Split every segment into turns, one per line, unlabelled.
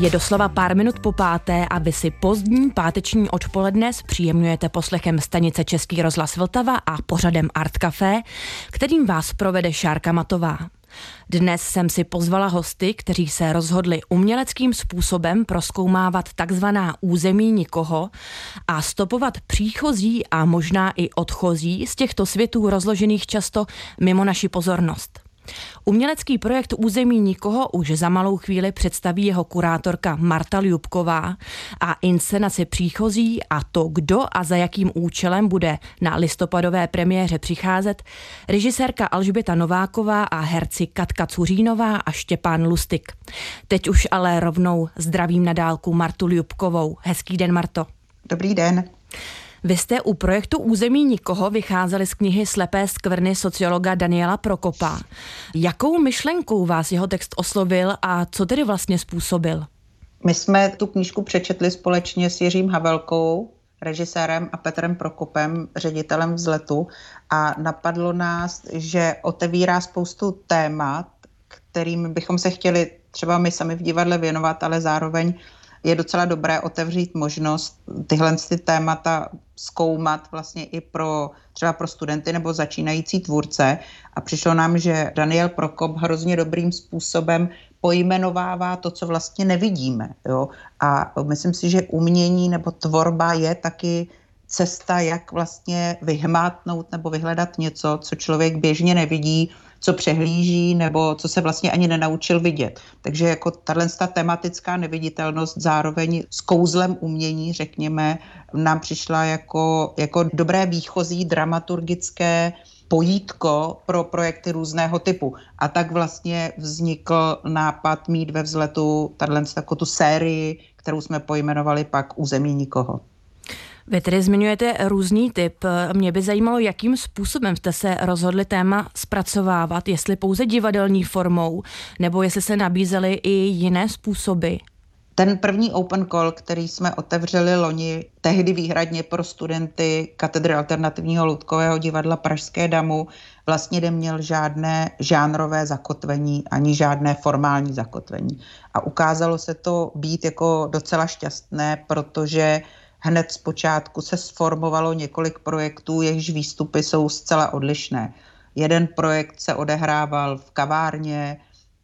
Je doslova pár minut po páté a vy si pozdní páteční odpoledne zpříjemňujete poslechem stanice Český rozhlas Vltava a pořadem Art Café, kterým vás provede Šárka Matová. Dnes jsem si pozvala hosty, kteří se rozhodli uměleckým způsobem proskoumávat takzvaná území nikoho a stopovat příchozí a možná i odchozí z těchto světů rozložených často mimo naši pozornost. Umělecký projekt Území nikoho už za malou chvíli představí jeho kurátorka Marta Ljubková a inscenaci příchozí a to, kdo a za jakým účelem bude na listopadové premiéře přicházet, režisérka Alžběta Nováková a herci Katka Cuřínová a Štěpán Lustik. Teď už ale rovnou zdravím na dálku Martu Ljubkovou. Hezký den, Marto.
Dobrý den.
Vy jste u projektu Území nikoho vycházeli z knihy Slepé skvrny sociologa Daniela Prokopa. Jakou myšlenkou vás jeho text oslovil a co tedy vlastně způsobil?
My jsme tu knížku přečetli společně s Jiřím Havelkou, režisérem a Petrem Prokopem, ředitelem vzletu a napadlo nás, že otevírá spoustu témat, kterým bychom se chtěli třeba my sami v divadle věnovat, ale zároveň je docela dobré otevřít možnost tyhle ty témata zkoumat vlastně i pro třeba pro studenty nebo začínající tvůrce. A přišlo nám, že Daniel Prokop hrozně dobrým způsobem pojmenovává to, co vlastně nevidíme. Jo? A myslím si, že umění nebo tvorba je taky cesta, jak vlastně vyhmátnout nebo vyhledat něco, co člověk běžně nevidí, co přehlíží nebo co se vlastně ani nenaučil vidět. Takže jako tahle tematická neviditelnost zároveň s kouzlem umění, řekněme, nám přišla jako, jako dobré výchozí dramaturgické pojítko pro projekty různého typu. A tak vlastně vznikl nápad mít ve vzletu tato tu sérii, kterou jsme pojmenovali pak Území nikoho.
Vy tedy zmiňujete různý typ. Mě by zajímalo, jakým způsobem jste se rozhodli téma zpracovávat, jestli pouze divadelní formou, nebo jestli se nabízely i jiné způsoby.
Ten první open call, který jsme otevřeli loni, tehdy výhradně pro studenty katedry alternativního loutkového divadla Pražské damu, vlastně neměl žádné žánrové zakotvení ani žádné formální zakotvení. A ukázalo se to být jako docela šťastné, protože hned z počátku se sformovalo několik projektů, jejichž výstupy jsou zcela odlišné. Jeden projekt se odehrával v kavárně,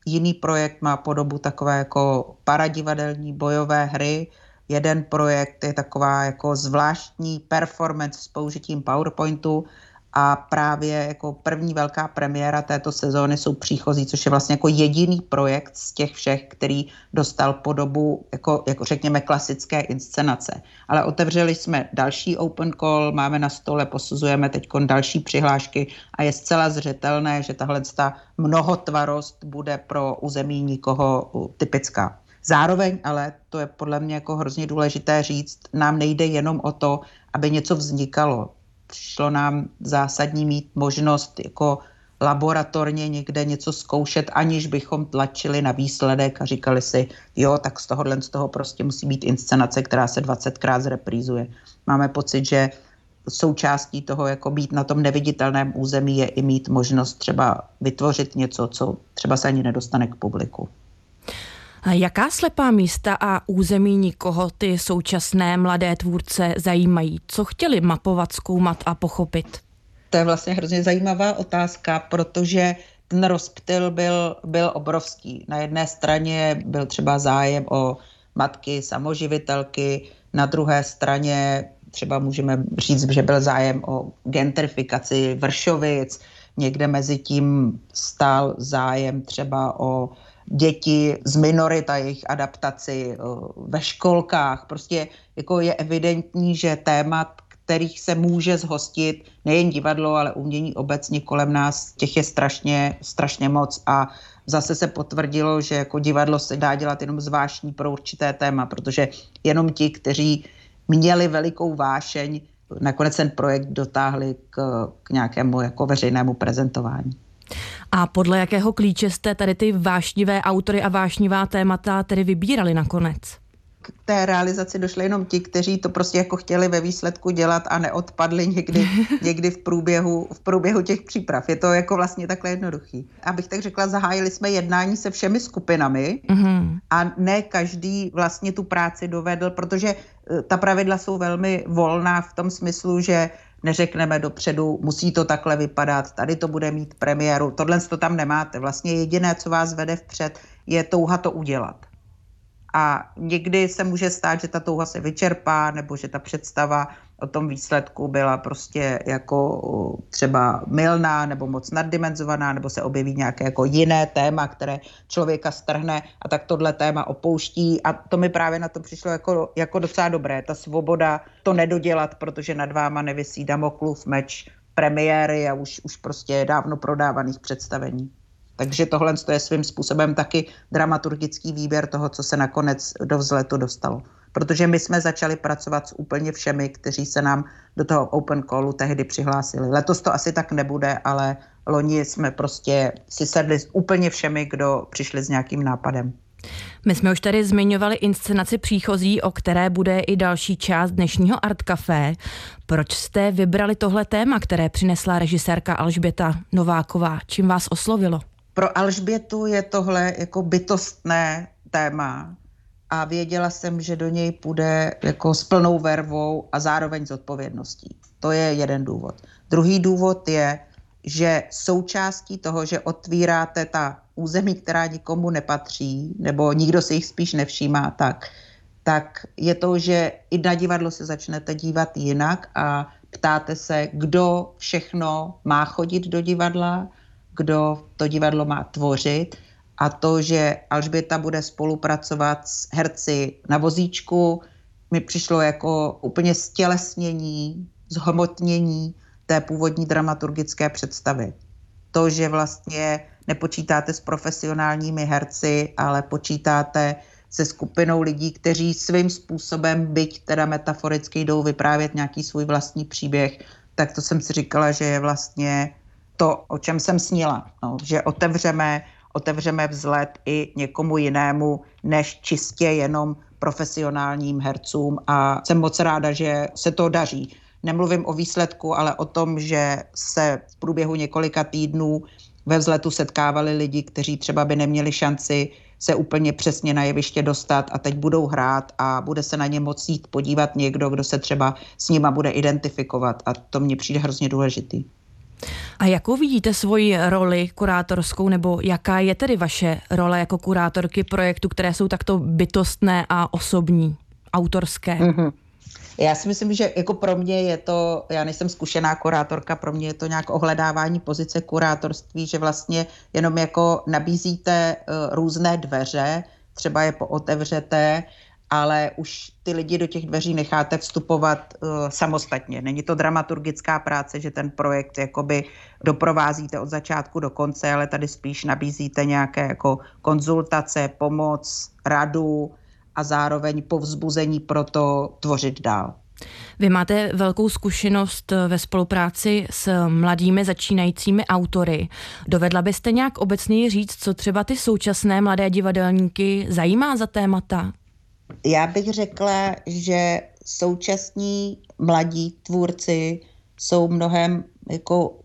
jiný projekt má podobu takové jako paradivadelní bojové hry, jeden projekt je taková jako zvláštní performance s použitím PowerPointu a právě jako první velká premiéra této sezóny jsou příchozí, což je vlastně jako jediný projekt z těch všech, který dostal podobu jako, jako řekněme klasické inscenace. Ale otevřeli jsme další open call, máme na stole, posuzujeme teď další přihlášky a je zcela zřetelné, že tahle mnohotvarost bude pro území nikoho typická. Zároveň ale, to je podle mě jako hrozně důležité říct, nám nejde jenom o to, aby něco vznikalo přišlo nám zásadní mít možnost jako laboratorně někde něco zkoušet, aniž bychom tlačili na výsledek a říkali si, jo, tak z tohohle z toho prostě musí být inscenace, která se 20krát zreprízuje. Máme pocit, že součástí toho, jako být na tom neviditelném území, je i mít možnost třeba vytvořit něco, co třeba se ani nedostane k publiku.
Jaká slepá místa a území nikoho ty současné mladé tvůrce zajímají? Co chtěli mapovat, zkoumat a pochopit?
To je vlastně hrozně zajímavá otázka, protože ten rozptyl byl, byl obrovský. Na jedné straně byl třeba zájem o matky, samoživitelky, na druhé straně třeba můžeme říct, že byl zájem o gentrifikaci Vršovic, někde mezi tím stál zájem třeba o děti z minorit a jejich adaptaci eh, ve školkách. Prostě jako je evidentní, že témat, kterých se může zhostit nejen divadlo, ale umění obecně kolem nás, těch je strašně, strašně moc a zase se potvrdilo, že jako divadlo se dá dělat jenom zvláštní pro určité téma, protože jenom ti, kteří měli velikou vášeň, nakonec ten projekt dotáhli k, k nějakému jako veřejnému prezentování.
A podle jakého klíče jste tady ty vášnivé autory a vášnivá témata tedy vybírali nakonec?
k té realizaci došli jenom ti, kteří to prostě jako chtěli ve výsledku dělat a neodpadli někdy, někdy v, průběhu, v průběhu těch příprav. Je to jako vlastně takhle jednoduchý. Abych tak řekla, zahájili jsme jednání se všemi skupinami mm-hmm. a ne každý vlastně tu práci dovedl, protože eh, ta pravidla jsou velmi volná v tom smyslu, že neřekneme dopředu, musí to takhle vypadat, tady to bude mít premiéru, tohle to tam nemáte. Vlastně jediné, co vás vede vpřed, je touha to udělat. A někdy se může stát, že ta touha se vyčerpá, nebo že ta představa o tom výsledku byla prostě jako třeba milná nebo moc naddimenzovaná, nebo se objeví nějaké jako jiné téma, které člověka strhne a tak tohle téma opouští. A to mi právě na to přišlo jako, jako docela dobré. Ta svoboda to nedodělat, protože nad váma nevisí Damoklův meč premiéry a už, už prostě dávno prodávaných představení. Takže tohle je svým způsobem taky dramaturgický výběr toho, co se nakonec do vzletu dostalo. Protože my jsme začali pracovat s úplně všemi, kteří se nám do toho open callu tehdy přihlásili. Letos to asi tak nebude, ale loni jsme prostě si sedli s úplně všemi, kdo přišli s nějakým nápadem.
My jsme už tady zmiňovali inscenaci příchozí, o které bude i další část dnešního Art Café. Proč jste vybrali tohle téma, které přinesla režisérka Alžběta Nováková? Čím vás oslovilo?
Pro Alžbětu je tohle jako bytostné téma a věděla jsem, že do něj půjde jako s plnou vervou a zároveň s odpovědností. To je jeden důvod. Druhý důvod je, že součástí toho, že otvíráte ta území, která nikomu nepatří, nebo nikdo se jich spíš nevšímá, tak, tak je to, že i na divadlo se začnete dívat jinak a ptáte se, kdo všechno má chodit do divadla, kdo to divadlo má tvořit a to, že Alžběta bude spolupracovat s herci na vozíčku, mi přišlo jako úplně stělesnění, zhmotnění té původní dramaturgické představy. To, že vlastně nepočítáte s profesionálními herci, ale počítáte se skupinou lidí, kteří svým způsobem, byť teda metaforicky jdou vyprávět nějaký svůj vlastní příběh, tak to jsem si říkala, že je vlastně to, o čem jsem snila, no, že otevřeme, otevřeme vzhled i někomu jinému, než čistě jenom profesionálním hercům a jsem moc ráda, že se to daří. Nemluvím o výsledku, ale o tom, že se v průběhu několika týdnů ve vzletu setkávali lidi, kteří třeba by neměli šanci se úplně přesně na jeviště dostat a teď budou hrát a bude se na ně moct jít podívat někdo, kdo se třeba s nima bude identifikovat a to mně přijde hrozně důležitý.
A jakou vidíte svoji roli kurátorskou, nebo jaká je tedy vaše role jako kurátorky projektu, které jsou takto bytostné a osobní, autorské? Mm-hmm.
Já si myslím, že jako pro mě je to, já nejsem zkušená kurátorka, pro mě je to nějak ohledávání pozice kurátorství, že vlastně jenom jako nabízíte uh, různé dveře, třeba je pootevřete ale už ty lidi do těch dveří necháte vstupovat uh, samostatně. Není to dramaturgická práce, že ten projekt jakoby doprovázíte od začátku do konce, ale tady spíš nabízíte nějaké jako konzultace, pomoc, radu a zároveň povzbuzení pro to tvořit dál.
Vy máte velkou zkušenost ve spolupráci s mladými začínajícími autory. Dovedla byste nějak obecně říct, co třeba ty současné mladé divadelníky zajímá za témata?
Já bych řekla, že současní mladí tvůrci jsou mnohem jako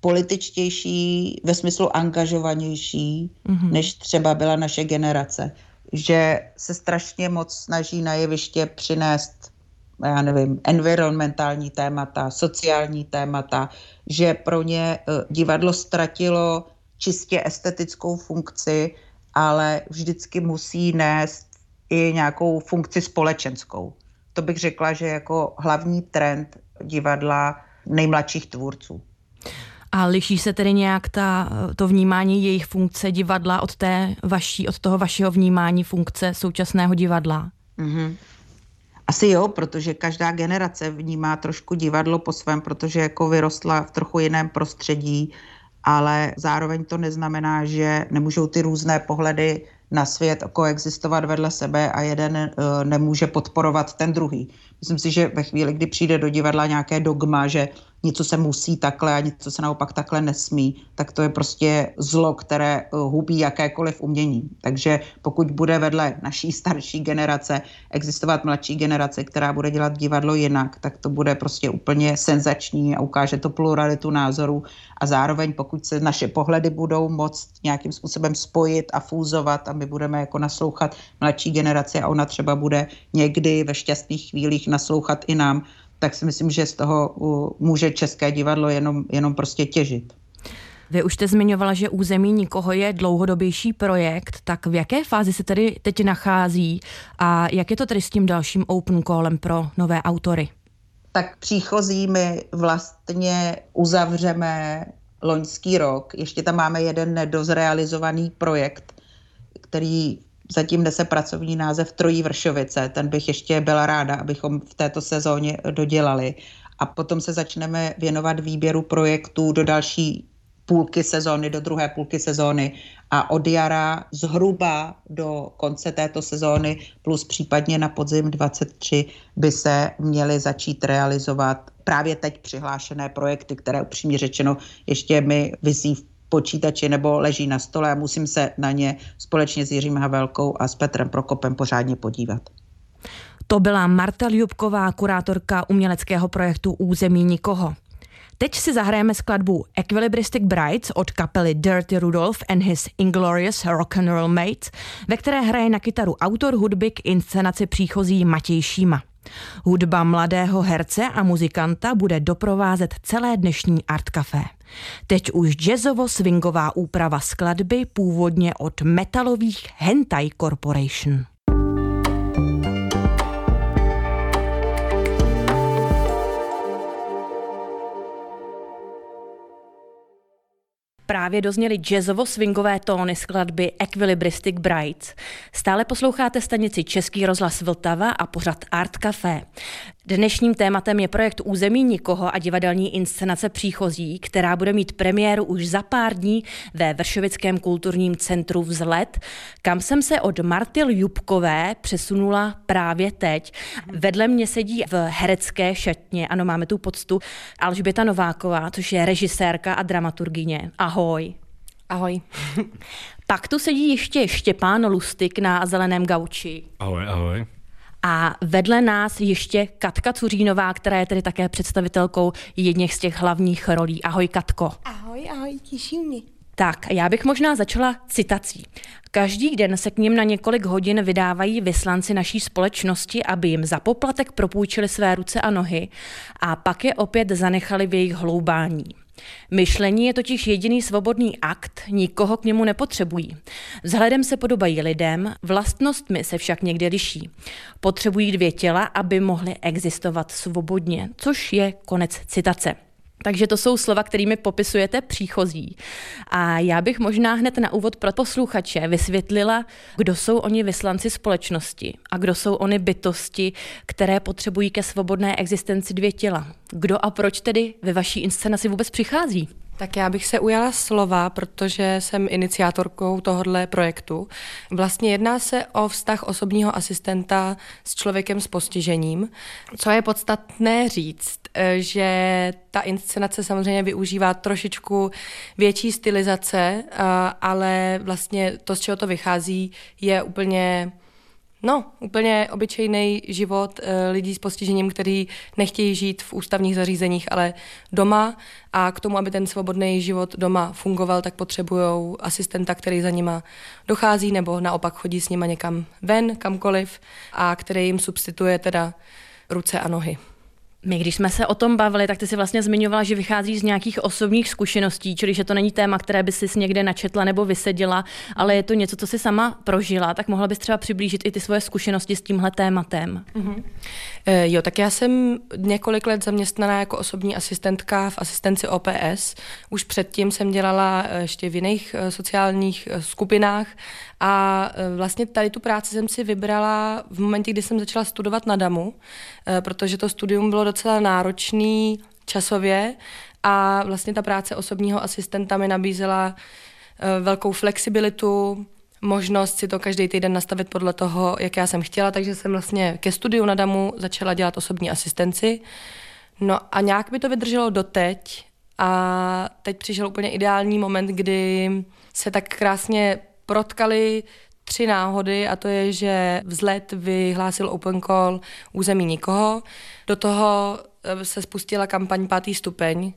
političtější, ve smyslu angažovanější, mm-hmm. než třeba byla naše generace. Že se strašně moc snaží na jeviště přinést, já nevím, environmentální témata, sociální témata, že pro ně eh, divadlo ztratilo čistě estetickou funkci, ale vždycky musí nést i nějakou funkci společenskou. To bych řekla, že jako hlavní trend divadla nejmladších tvůrců.
A liší se tedy nějak ta, to vnímání jejich funkce divadla od, té vaší, od toho vašeho vnímání funkce současného divadla? Mm-hmm.
Asi jo, protože každá generace vnímá trošku divadlo po svém, protože jako vyrostla v trochu jiném prostředí, ale zároveň to neznamená, že nemůžou ty různé pohledy na svět koexistovat vedle sebe a jeden uh, nemůže podporovat ten druhý. Myslím si, že ve chvíli, kdy přijde do divadla nějaké dogma, že něco se musí takhle a něco se naopak takhle nesmí, tak to je prostě zlo, které eh, hubí jakékoliv umění. Takže pokud bude vedle naší starší generace existovat mladší generace, která bude dělat divadlo jinak, tak to bude prostě úplně senzační a ukáže to pluralitu názorů a zároveň pokud se naše pohledy budou moct nějakým způsobem spojit a fúzovat a my budeme jako naslouchat mladší generaci a ona třeba bude někdy ve šťastných chvílích naslouchat i nám, tak si myslím, že z toho může České divadlo jenom, jenom prostě těžit.
Vy už jste zmiňovala, že území nikoho je dlouhodobější projekt, tak v jaké fázi se tedy teď nachází a jak je to tedy s tím dalším open callem pro nové autory?
Tak příchozí my vlastně uzavřeme loňský rok. Ještě tam máme jeden nedozrealizovaný projekt, který zatím nese pracovní název Trojí Vršovice. Ten bych ještě byla ráda, abychom v této sezóně dodělali. A potom se začneme věnovat výběru projektů do další půlky sezóny, do druhé půlky sezóny a od jara zhruba do konce této sezóny plus případně na podzim 23 by se měly začít realizovat právě teď přihlášené projekty, které upřímně řečeno ještě mi vysí v počítači nebo leží na stole a musím se na ně společně s Jiřím Havelkou a s Petrem Prokopem pořádně podívat.
To byla Marta Ljubková, kurátorka uměleckého projektu Území nikoho. Teď si zahrajeme skladbu Equilibristic Brides od kapely Dirty Rudolph and his Inglorious Rock and Roll Mates, ve které hraje na kytaru autor hudby k inscenaci příchozí Matěj Šíma. Hudba mladého herce a muzikanta bude doprovázet celé dnešní Art Café. Teď už jazzovo-swingová úprava skladby původně od metalových Hentai Corporation. právě dozněly jazzovo-swingové tóny skladby Equilibristic Brights. Stále posloucháte stanici Český rozhlas Vltava a pořad Art Café. Dnešním tématem je projekt Území nikoho a divadelní inscenace příchozí, která bude mít premiéru už za pár dní ve Vršovickém kulturním centru Vzlet, kam jsem se od Marty Ljubkové přesunula právě teď. Vedle mě sedí v herecké šatně, ano, máme tu poctu, Alžběta Nováková, což je režisérka a dramaturgině. Ahoj.
Ahoj.
Pak tu sedí ještě Štěpán Lustik na zeleném gauči.
Ahoj, ahoj.
A vedle nás ještě Katka Cuřínová, která je tedy také představitelkou jedných z těch hlavních rolí. Ahoj Katko.
Ahoj, ahoj, těší mě.
Tak, já bych možná začala citací. Každý den se k ním na několik hodin vydávají vyslanci naší společnosti, aby jim za poplatek propůjčili své ruce a nohy a pak je opět zanechali v jejich hloubání. Myšlení je totiž jediný svobodný akt, nikoho k němu nepotřebují. Vzhledem se podobají lidem, vlastnostmi se však někdy liší. Potřebují dvě těla, aby mohly existovat svobodně, což je konec citace. Takže to jsou slova, kterými popisujete příchozí. A já bych možná hned na úvod pro posluchače vysvětlila, kdo jsou oni vyslanci společnosti a kdo jsou oni bytosti, které potřebují ke svobodné existenci dvě těla. Kdo a proč tedy ve vaší inscenaci vůbec přichází?
Tak já bych se ujala slova, protože jsem iniciátorkou tohohle projektu. Vlastně jedná se o vztah osobního asistenta s člověkem s postižením. Co je podstatné říct, eh, že ta inscenace samozřejmě využívá trošičku větší stylizace, eh, ale vlastně to, z čeho to vychází, je úplně No, úplně obyčejný život e, lidí s postižením, kteří nechtějí žít v ústavních zařízeních, ale doma a k tomu, aby ten svobodný život doma fungoval, tak potřebují asistenta, který za nima dochází nebo naopak chodí s nima někam ven, kamkoliv a který jim substituje teda ruce a nohy.
My, když jsme se o tom bavili, tak ty si vlastně zmiňovala, že vychází z nějakých osobních zkušeností, čili že to není téma, které by si někde načetla nebo vysedila, ale je to něco, co si sama prožila, tak mohla bys třeba přiblížit i ty svoje zkušenosti s tímhle tématem.
Mm-hmm. E, jo, tak já jsem několik let zaměstnaná jako osobní asistentka v asistenci OPS. Už předtím jsem dělala eh, ještě v jiných eh, sociálních skupinách a vlastně tady tu práci jsem si vybrala v momentě, kdy jsem začala studovat na DAMu, protože to studium bylo docela náročný časově a vlastně ta práce osobního asistenta mi nabízela velkou flexibilitu, možnost si to každý týden nastavit podle toho, jak já jsem chtěla, takže jsem vlastně ke studiu na DAMu začala dělat osobní asistenci. No a nějak by to vydrželo doteď a teď přišel úplně ideální moment, kdy se tak krásně protkali tři náhody a to je, že vzlet vyhlásil Open Call území nikoho. Do toho eh, se spustila kampaň pátý stupeň,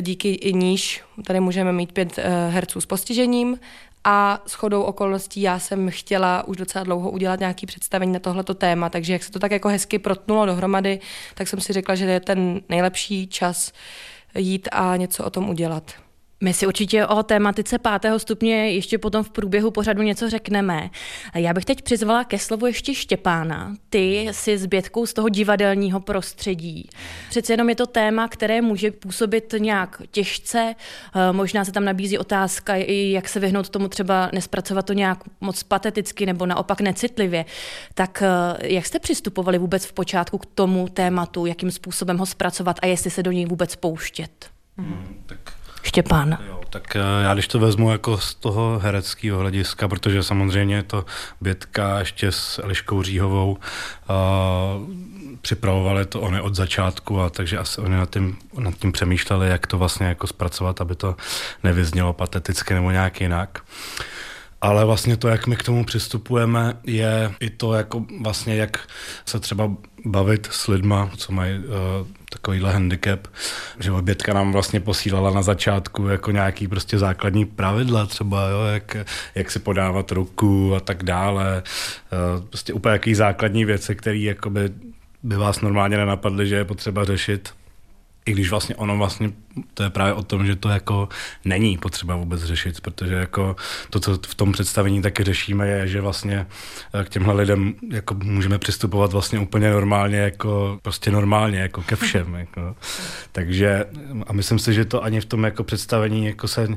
díky i níž tady můžeme mít pět eh, herců s postižením a s chodou okolností já jsem chtěla už docela dlouho udělat nějaký představení na tohleto téma, takže jak se to tak jako hezky protnulo dohromady, tak jsem si řekla, že je ten nejlepší čas jít a něco o tom udělat.
My si určitě o tématice pátého stupně ještě potom v průběhu pořadu něco řekneme. Já bych teď přizvala ke slovu ještě Štěpána. Ty si s Bětkou z toho divadelního prostředí. Přece jenom je to téma, které může působit nějak těžce. Eh, možná se tam nabízí otázka, jak se vyhnout tomu třeba nespracovat to nějak moc pateticky nebo naopak necitlivě. Tak eh, jak jste přistupovali vůbec v počátku k tomu tématu, jakým způsobem ho zpracovat a jestli se do něj vůbec pouštět? Hmm, tak Štěpán.
Jo, tak eh, já když to vezmu jako z toho hereckého hlediska, protože samozřejmě to Bětka ještě s Eliškou Říhovou uh, připravovali to oni od začátku a takže asi oni nad tím, nad tím přemýšleli, jak to vlastně jako zpracovat, aby to nevyznělo pateticky nebo nějak jinak. Ale vlastně to, jak my k tomu přistupujeme, je i to, jako vlastně, jak se třeba bavit s lidma, co mají uh, takovýhle handicap, že obětka nám vlastně posílala na začátku jako nějaký prostě základní pravidla třeba, jo, jak, jak si podávat ruku a tak dále. Uh, prostě úplně jaký základní věci, které by vás normálně nenapadly, že je potřeba řešit i když vlastně ono vlastně, to je právě o tom, že to jako není potřeba vůbec řešit, protože jako to, co v tom představení taky řešíme, je, že vlastně eh, k těmhle lidem jako můžeme přistupovat vlastně úplně normálně, jako prostě normálně, jako ke všem. Jako. Takže a myslím si, že to ani v tom jako představení jako se,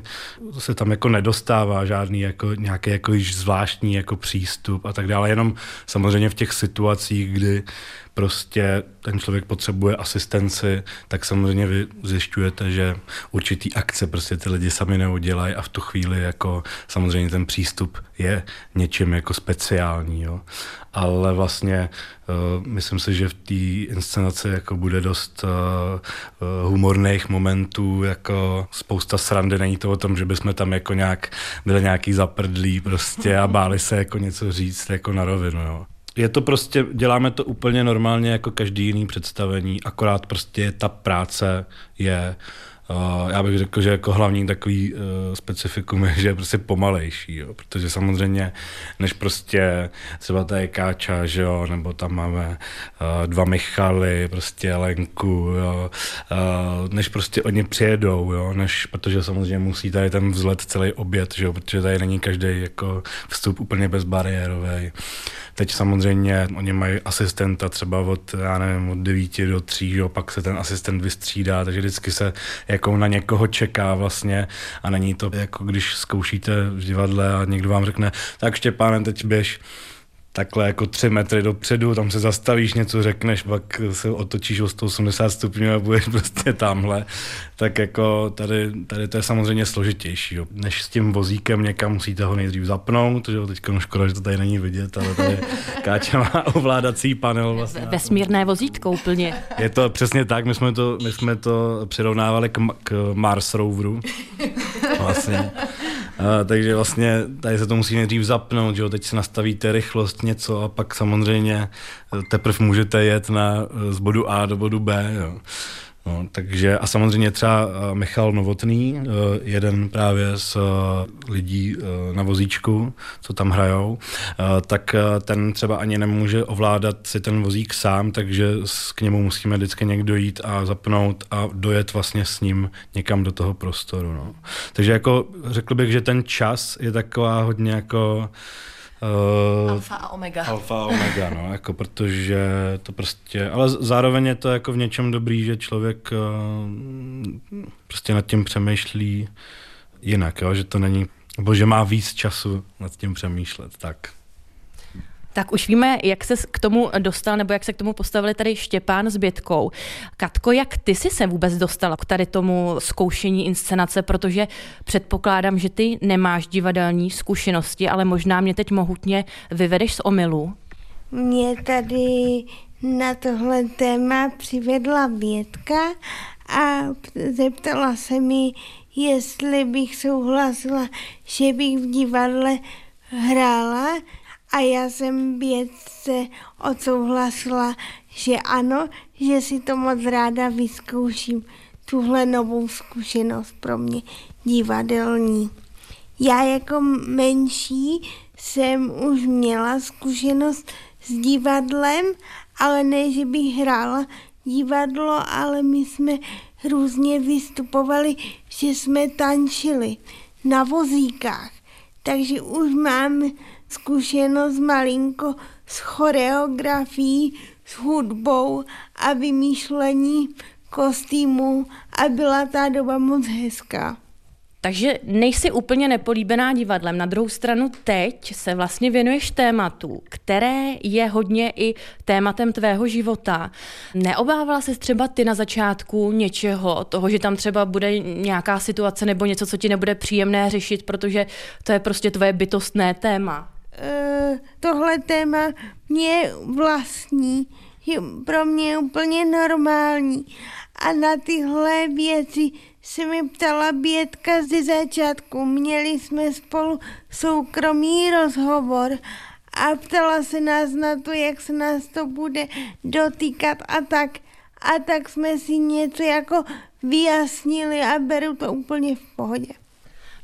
se tam jako nedostává žádný jako nějaký jako již zvláštní jako přístup a tak dále, jenom samozřejmě v těch situacích, kdy prostě ten člověk potřebuje asistenci, tak samozřejmě vy zjišťujete, že určitý akce prostě ty lidi sami neudělají a v tu chvíli jako samozřejmě ten přístup je něčím jako speciální, jo. Ale vlastně uh, myslím si, že v té inscenaci jako bude dost uh, humorných momentů, jako spousta srandy, není to o tom, že bychom tam jako nějak byli nějaký zaprdlí prostě a báli se jako něco říct jako na rovinu, jo. Je to prostě, děláme to úplně normálně jako každý jiný představení, akorát prostě ta práce je Uh, já bych řekl, že jako hlavní takový uh, specifikum je, že je prostě pomalejší, jo, protože samozřejmě, než prostě třeba ta Káča, že jo, nebo tam máme uh, dva Michaly, prostě Lenku, jo, uh, než prostě oni přijedou, jo, než, protože samozřejmě musí tady ten vzlet celý oběd, že jo, protože tady není každý jako vstup úplně bezbariérový. Teď samozřejmě oni mají asistenta třeba od, já nevím, od 9 do 3, jo, pak se ten asistent vystřídá, takže vždycky se jako na někoho čeká vlastně a není to jako když zkoušíte v divadle a někdo vám řekne, tak Štěpáne, teď běž takhle jako tři metry dopředu, tam se zastavíš, něco řekneš, pak se otočíš o 180 stupňů a budeš prostě tamhle, tak jako tady, tady to je samozřejmě složitější. Jo. Než s tím vozíkem někam musíte ho nejdřív zapnout, že jo, teď škoda, že to tady není vidět, ale tady Káča má ovládací panel. Vlastně.
Vesmírné vozítko úplně.
Je to přesně tak, my jsme to, my jsme to přirovnávali k, k Mars roveru. Vlastně. A, takže vlastně tady se to musí nejdřív zapnout, že jo? teď si nastavíte rychlost něco a pak samozřejmě teprve můžete jet na, z bodu A do bodu B. Jo. No, takže a samozřejmě třeba eh, Michal Novotný, eh, jeden právě z eh, lidí na vozíčku, co tam hrajou, tak ten třeba ani nemůže ovládat si ten vozík sám, takže k němu musíme vždycky někdo jít a zapnout a dojet vlastně s ním někam do toho prostoru. No. Takže jako řekl bych, že ten čas je taková hodně jako
Uh, alfa a omega.
Alfa a omega, no, jako protože to prostě, ale zároveň je to jako v něčem dobrý, že člověk uh, prostě nad tím přemýšlí jinak, jo, že to není, nebo že má víc času nad tím přemýšlet, tak.
Tak už víme, jak se k tomu dostal, nebo jak se k tomu postavili tady Štěpán s Bětkou. Katko, jak ty jsi se vůbec dostala k tady tomu zkoušení inscenace, protože předpokládám, že ty nemáš divadelní zkušenosti, ale možná mě teď mohutně vyvedeš z omylu.
Mě tady na tohle téma přivedla Bětka a zeptala se mi, jestli bych souhlasila, že bych v divadle hrála a já jsem Bětce odsouhlasila, že ano, že si to moc ráda vyzkouším, tuhle novou zkušenost pro mě divadelní. Já jako menší jsem už měla zkušenost s divadlem, ale ne, že bych hrála divadlo, ale my jsme různě vystupovali, že jsme tančili na vozíkách. Takže už mám zkušenost malinko s choreografií, s hudbou a vymýšlení kostýmů a byla ta doba moc hezká.
Takže nejsi úplně nepolíbená divadlem. Na druhou stranu teď se vlastně věnuješ tématu, které je hodně i tématem tvého života. Neobávala se třeba ty na začátku něčeho, toho, že tam třeba bude nějaká situace nebo něco, co ti nebude příjemné řešit, protože to je prostě tvoje bytostné téma?
Uh, tohle téma mě vlastní, je pro mě úplně normální. A na tyhle věci se mi ptala Bětka ze začátku. Měli jsme spolu soukromý rozhovor a ptala se nás na to, jak se nás to bude dotýkat a tak. A tak jsme si něco jako vyjasnili a beru to úplně v pohodě.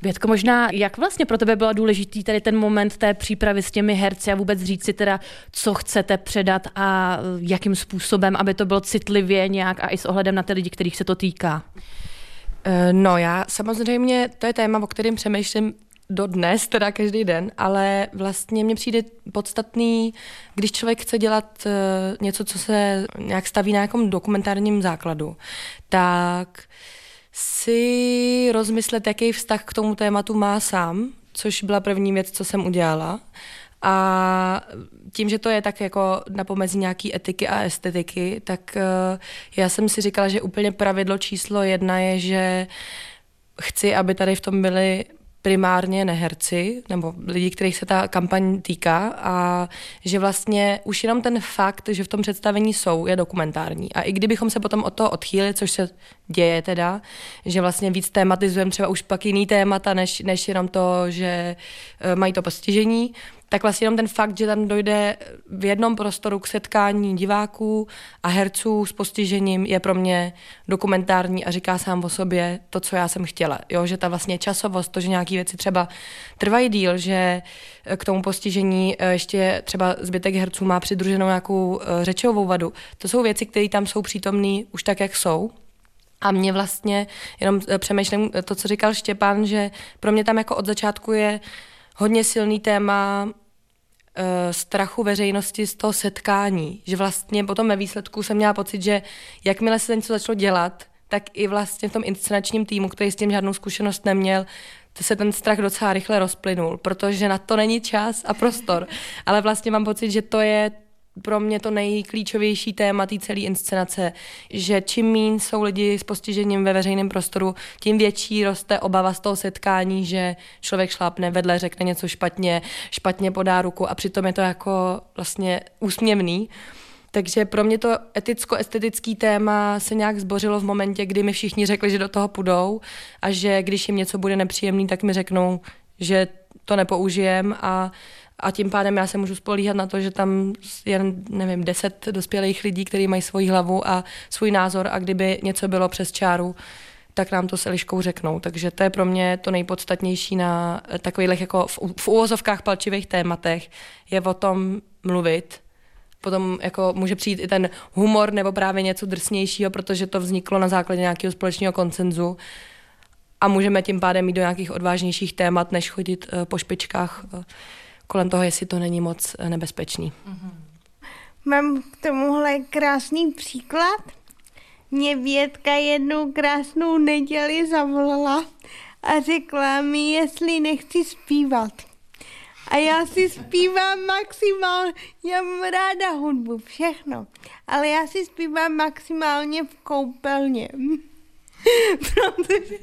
Bětko, možná jak vlastně pro tebe byl důležitý tady ten moment té přípravy s těmi herci a vůbec říct si teda, co chcete předat a jakým způsobem, aby to bylo citlivě nějak a i s ohledem na ty lidi, kterých se to týká?
Eh, no já samozřejmě, to je téma, o kterém přemýšlím do dnes, teda každý den, ale vlastně mně přijde podstatný, když člověk chce dělat uh, něco, co se nějak staví na nějakém dokumentárním základu, tak si rozmyslet, jaký vztah k tomu tématu má sám, což byla první věc, co jsem udělala. A tím, že to je tak jako na pomezí nějaký etiky a estetiky, tak uh, já jsem si říkala, že úplně pravidlo číslo jedna je, že chci, aby tady v tom byly primárně neherci, nebo lidi, kterých se ta kampaň týká a že vlastně už jenom ten fakt, že v tom představení jsou, je dokumentární. A i kdybychom se potom od toho odchýlili, což se děje teda, že vlastně víc tématizujeme třeba už pak jiný témata, než, než jenom to, že eh, mají to postižení, tak vlastně jenom ten fakt, že tam dojde v jednom prostoru k setkání diváků a herců s postižením je pro mě dokumentární a říká sám o sobě to, co já jsem chtěla. Jo, že ta vlastně časovost, to, že nějaké věci třeba trvají díl, že k tomu postižení eh, ještě třeba zbytek herců má přidruženou nějakou eh, řečovou vadu. To jsou věci, které tam jsou přítomné už tak, jak jsou. A mě vlastně jenom eh, přemýšlím to, co říkal Štěpán, že pro mě tam jako od začátku je hodně silný téma uh, strachu veřejnosti z toho setkání. Že vlastně potom ve výsledku jsem měla pocit, že jakmile se něco začalo dělat, tak i vlastně v tom inscenačním týmu, který s tím žádnou zkušenost neměl, se ten strach docela rychle rozplynul, protože na to není čas a prostor. Ale vlastně mám pocit, že to je pro mě to nejklíčovější téma té celé inscenace, že čím méně jsou lidi s postižením ve veřejném prostoru, tím větší roste obava z toho setkání, že člověk šlápne vedle, řekne něco špatně, špatně podá ruku a přitom je to jako vlastně úsměvný. Takže pro mě to eticko-estetický téma se nějak zbořilo v momentě, kdy mi všichni řekli, že do toho půjdou a že když jim něco bude nepříjemný, tak mi řeknou, že to nepoužijem a a tím pádem já se můžu spolíhat na to, že tam je, nevím, deset dospělých lidí, kteří mají svoji hlavu a svůj názor a kdyby něco bylo přes čáru, tak nám to s Eliškou řeknou. Takže to je pro mě to nejpodstatnější na takových jako v, v úvozovkách palčivých tématech, je o tom mluvit. Potom jako může přijít i ten humor nebo právě něco drsnějšího, protože to vzniklo na základě nějakého společného koncenzu a můžeme tím pádem jít do nějakých odvážnějších témat, než chodit uh, po špičkách uh, kolem toho, jestli to není moc uh, nebezpečný. Mm-hmm.
Mám k tomuhle krásný příklad. Mě Větka jednou krásnou neděli zavolala a řekla mi, jestli nechci zpívat. A já si zpívám maximálně, já mám ráda hudbu, všechno, ale já si zpívám maximálně v koupelně. Protože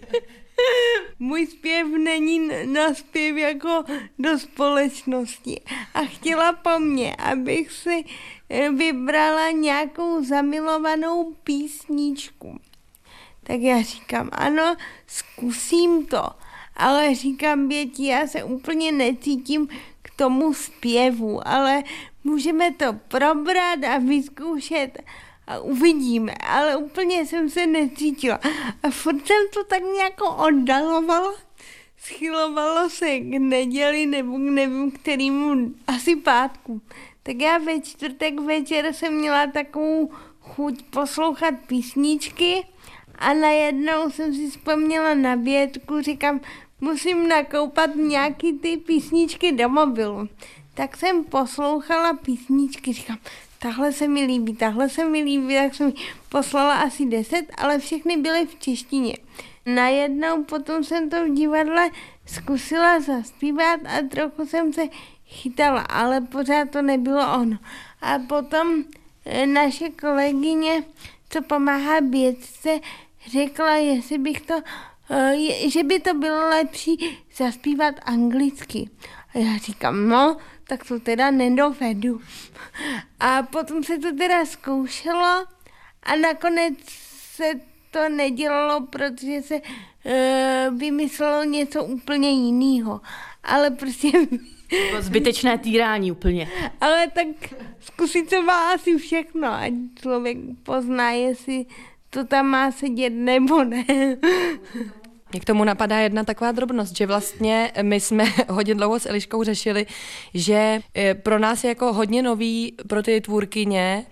můj zpěv není na zpěv jako do společnosti. A chtěla po mně, abych si eh, vybrala nějakou zamilovanou písničku. Tak já říkám, ano, zkusím to. Ale říkám, Běti, já se úplně necítím k tomu zpěvu, ale můžeme to probrat a vyzkoušet a uvidíme, ale úplně jsem se necítila. A furt jsem to tak nějak oddalovala, schylovalo se k neděli nebo k nevím kterýmu, asi pátku. Tak já ve čtvrtek večer jsem měla takovou chuť poslouchat písničky a najednou jsem si vzpomněla na vědku, říkám, musím nakoupat nějaký ty písničky do mobilu. Tak jsem poslouchala písničky, říkám, tahle se mi líbí, tahle se mi líbí, tak jsem poslala asi deset, ale všechny byly v češtině. Najednou potom jsem to v divadle zkusila zaspívat a trochu jsem se chytala, ale pořád to nebylo ono. A potom eh, naše kolegyně, co pomáhá bědce, řekla, jestli bych to, eh, že by to bylo lepší zaspívat anglicky. A já říkám, no, tak to teda nedovedu. A potom se to teda zkoušelo a nakonec se to nedělalo, protože se uh, vymyslelo něco úplně jiného. Ale prostě...
To zbytečné týrání úplně.
Ale tak zkusit se má asi všechno, ať člověk pozná, jestli to tam má sedět nebo ne.
Mě k tomu napadá jedna taková drobnost, že vlastně my jsme hodně dlouho s Eliškou řešili, že eh, pro nás je jako hodně nový pro ty tvůrkyně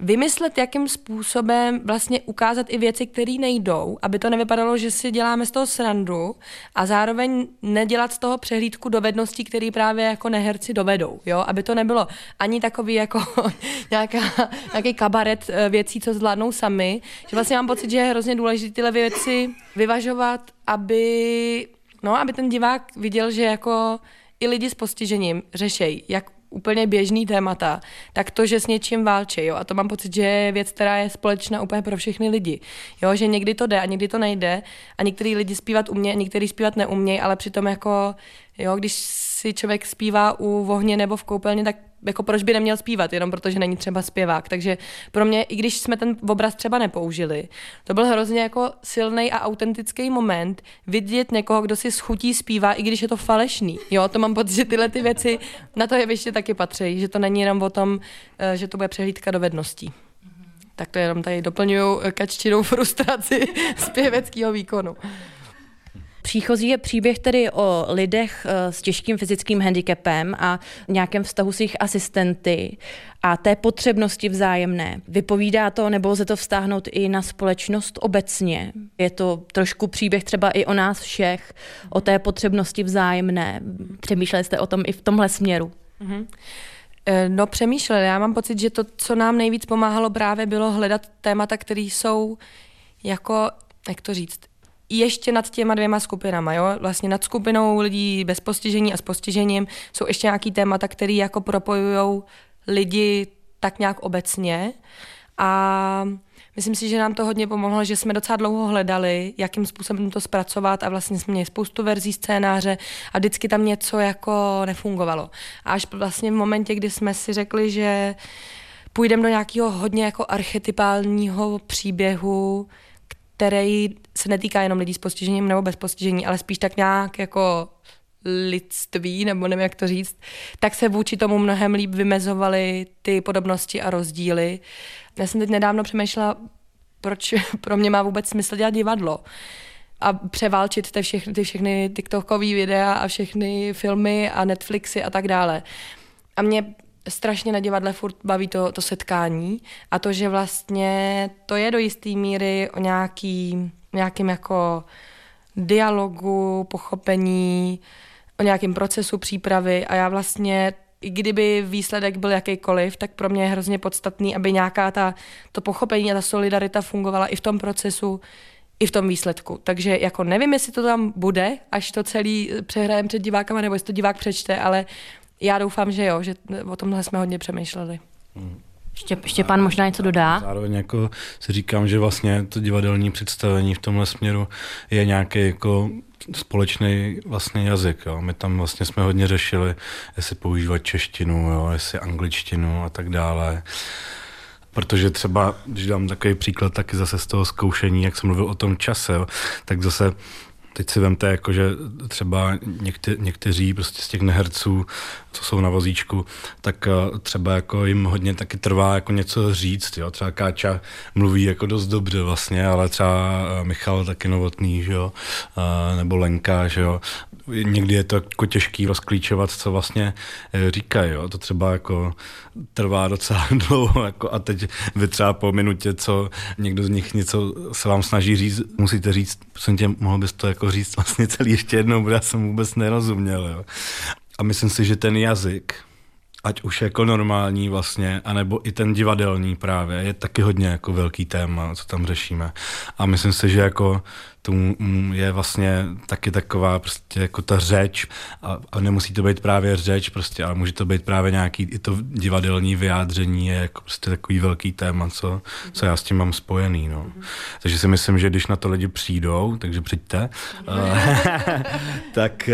vymyslet, jakým způsobem vlastně ukázat i věci, které nejdou, aby to nevypadalo, že si děláme z toho srandu a zároveň nedělat z toho přehlídku dovedností, které právě jako neherci dovedou, jo? aby to nebylo ani takový jako nějaká, nějaký kabaret eh, věcí, co zvládnou sami, že vlastně mám pocit, že je hrozně důležité tyhle věci vyvažovat, aby, no, aby ten divák viděl, že jako i lidi s postižením řešejí, jak úplně běžný témata, tak to, že s něčím válčí, jo, a to mám pocit, že je věc, která je společná úplně pro všechny lidi, jo, že někdy to jde a někdy to nejde a některý lidi zpívat umějí některý zpívat neumějí, ale přitom jako, jo, když si člověk zpívá u vohně nebo v koupelně, tak jako proč by neměl zpívat, jenom protože není třeba zpěvák. Takže pro mě, i když jsme ten obraz třeba nepoužili, to byl hrozně jako silný a autentický moment vidět někoho, kdo si schutí zpívá, i když je to falešný. Jo, to mám pocit, že tyhle ty věci na to jeviště taky patří, že to není jenom o tom, eh, že to bude přehlídka dovedností. Tak to jenom tady doplňuju kaččinou frustraci zpěveckého výkonu.
Příchozí je příběh tedy o lidech eh, s těžkým fyzickým handicapem a nějakém vztahu s jejich asistenty a té potřebnosti vzájemné. Vypovídá to, nebo lze to vztáhnout i na společnost obecně. Je to trošku příběh třeba i o nás všech, o té potřebnosti vzájemné. Přemýšleli jste o tom i v tomhle směru? Mm-hmm.
No přemýšleli. Já mám pocit, že to, co nám nejvíc pomáhalo právě, bylo hledat témata, které jsou jako, jak to říct, ještě nad těma dvěma skupinama, jo? Vlastně nad skupinou lidí bez postižení a s postižením jsou ještě nějaký témata, které jako propojují lidi tak nějak obecně. A myslím si, že nám to hodně pomohlo, že jsme docela dlouho hledali, jakým způsobem to zpracovat a vlastně jsme měli spoustu verzí scénáře a vždycky tam něco jako nefungovalo. A až vlastně v momentě, kdy jsme si řekli, že půjdeme do nějakého hodně jako archetypálního příběhu, který se netýká jenom lidí s postižením nebo bez postižení, ale spíš tak nějak jako lidství, nebo nevím, jak to říct, tak se vůči tomu mnohem líp vymezovaly ty podobnosti a rozdíly. Já jsem teď nedávno přemýšlela, proč pro mě má vůbec smysl dělat divadlo a převálčit ty všechny, ty všechny TikTokové videa a všechny filmy a Netflixy a tak dále. A mě strašně na divadle furt baví to, to setkání a to, že vlastně to je do jisté míry o nějaký, nějakým jako dialogu, pochopení, o nějakém procesu přípravy a já vlastně i kdyby výsledek byl jakýkoliv, tak pro mě je hrozně podstatný, aby nějaká ta, to pochopení a ta solidarita fungovala i v tom procesu, i v tom výsledku. Takže jako nevím, jestli to tam bude, až to celý přehrajeme před divákama, nebo jestli to divák přečte, ale já doufám, že jo, že o tomhle jsme hodně přemýšleli.
Hmm. Štěp, Štěpán možná něco dodá?
Zároveň jako si říkám, že vlastně to divadelní představení v tomhle směru je nějaký jako společný vlastně jazyk. Jo. My tam vlastně jsme hodně řešili, jestli používat češtinu, jo, jestli angličtinu a tak dále. Protože třeba, když dám takový příklad taky zase z toho zkoušení, jak jsem mluvil o tom čase, jo, tak zase Teď si vemte, jako, že třeba někte, někteří prostě z těch neherců, co jsou na vozíčku, tak eh, třeba jako jim hodně taky trvá jako něco říct. Jo? Třeba Káča mluví jako dost dobře vlastně, ale třeba eh, Michal taky novotný, že jo? Eh, nebo Lenka, že jo? někdy je to jako těžký rozklíčovat, co vlastně říkají. Jo? To třeba jako trvá docela dlouho jako a teď vy třeba po minutě, co někdo z nich něco se vám snaží říct, musíte říct, prosím tě, mohl bys to jako říct vlastně celý ještě jednou, protože já jsem vůbec nerozuměl. Jo? A myslím si, že ten jazyk, ať už jako normální vlastně, anebo i ten divadelní právě, je taky hodně jako velký téma, co tam řešíme. A myslím si, že jako to je vlastně taky taková prostě jako ta řeč a, a nemusí to být právě řeč prostě, ale může to být právě nějaký i to divadelní vyjádření je jako prostě takový velký téma, co, co já s tím mám spojený, no. Takže si myslím, že když na to lidi přijdou, takže přijďte, tak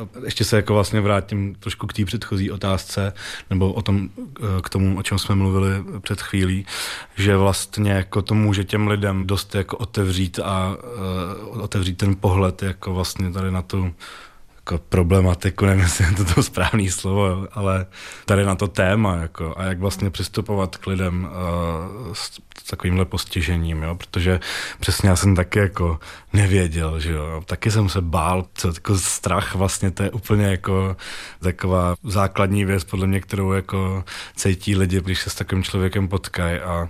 uh, ještě se jako vlastně vrátím trošku k té předchozí otázce, nebo o tom, uh, k tomu, o čem jsme mluvili před chvílí, že vlastně jako to může těm lidem dost jako otevřít a otevřít ten pohled jako vlastně tady na tu jako problematiku, nevím, jestli je to to správné slovo, ale tady na to téma jako, a jak vlastně přistupovat k lidem uh, s takovýmhle postižením, jo? protože přesně já jsem taky jako nevěděl, že jo, taky jsem se bál, co jako strach vlastně, to je úplně jako taková základní věc, podle mě, kterou jako cítí lidi, když se s takovým člověkem potkají a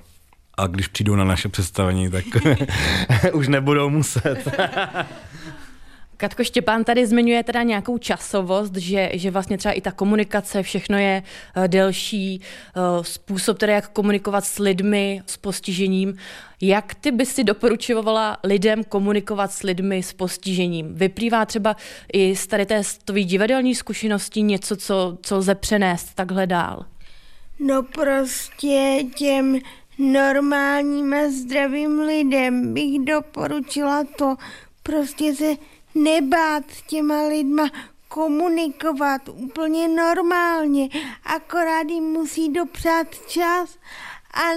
a když přijdou na naše představení, tak už nebudou muset.
Katko Štěpán tady zmiňuje teda nějakou časovost, že, že vlastně třeba i ta komunikace, všechno je uh, delší, uh, způsob teda, jak komunikovat s lidmi s postižením. Jak ty bys si doporučovala lidem komunikovat s lidmi s postižením? Vyplývá třeba i z tady té tvojí divadelní zkušenosti něco, co, co lze přenést takhle dál?
No prostě těm normálním a zdravým lidem bych doporučila to prostě se nebát těma lidma komunikovat úplně normálně, akorát jim musí dopřát čas a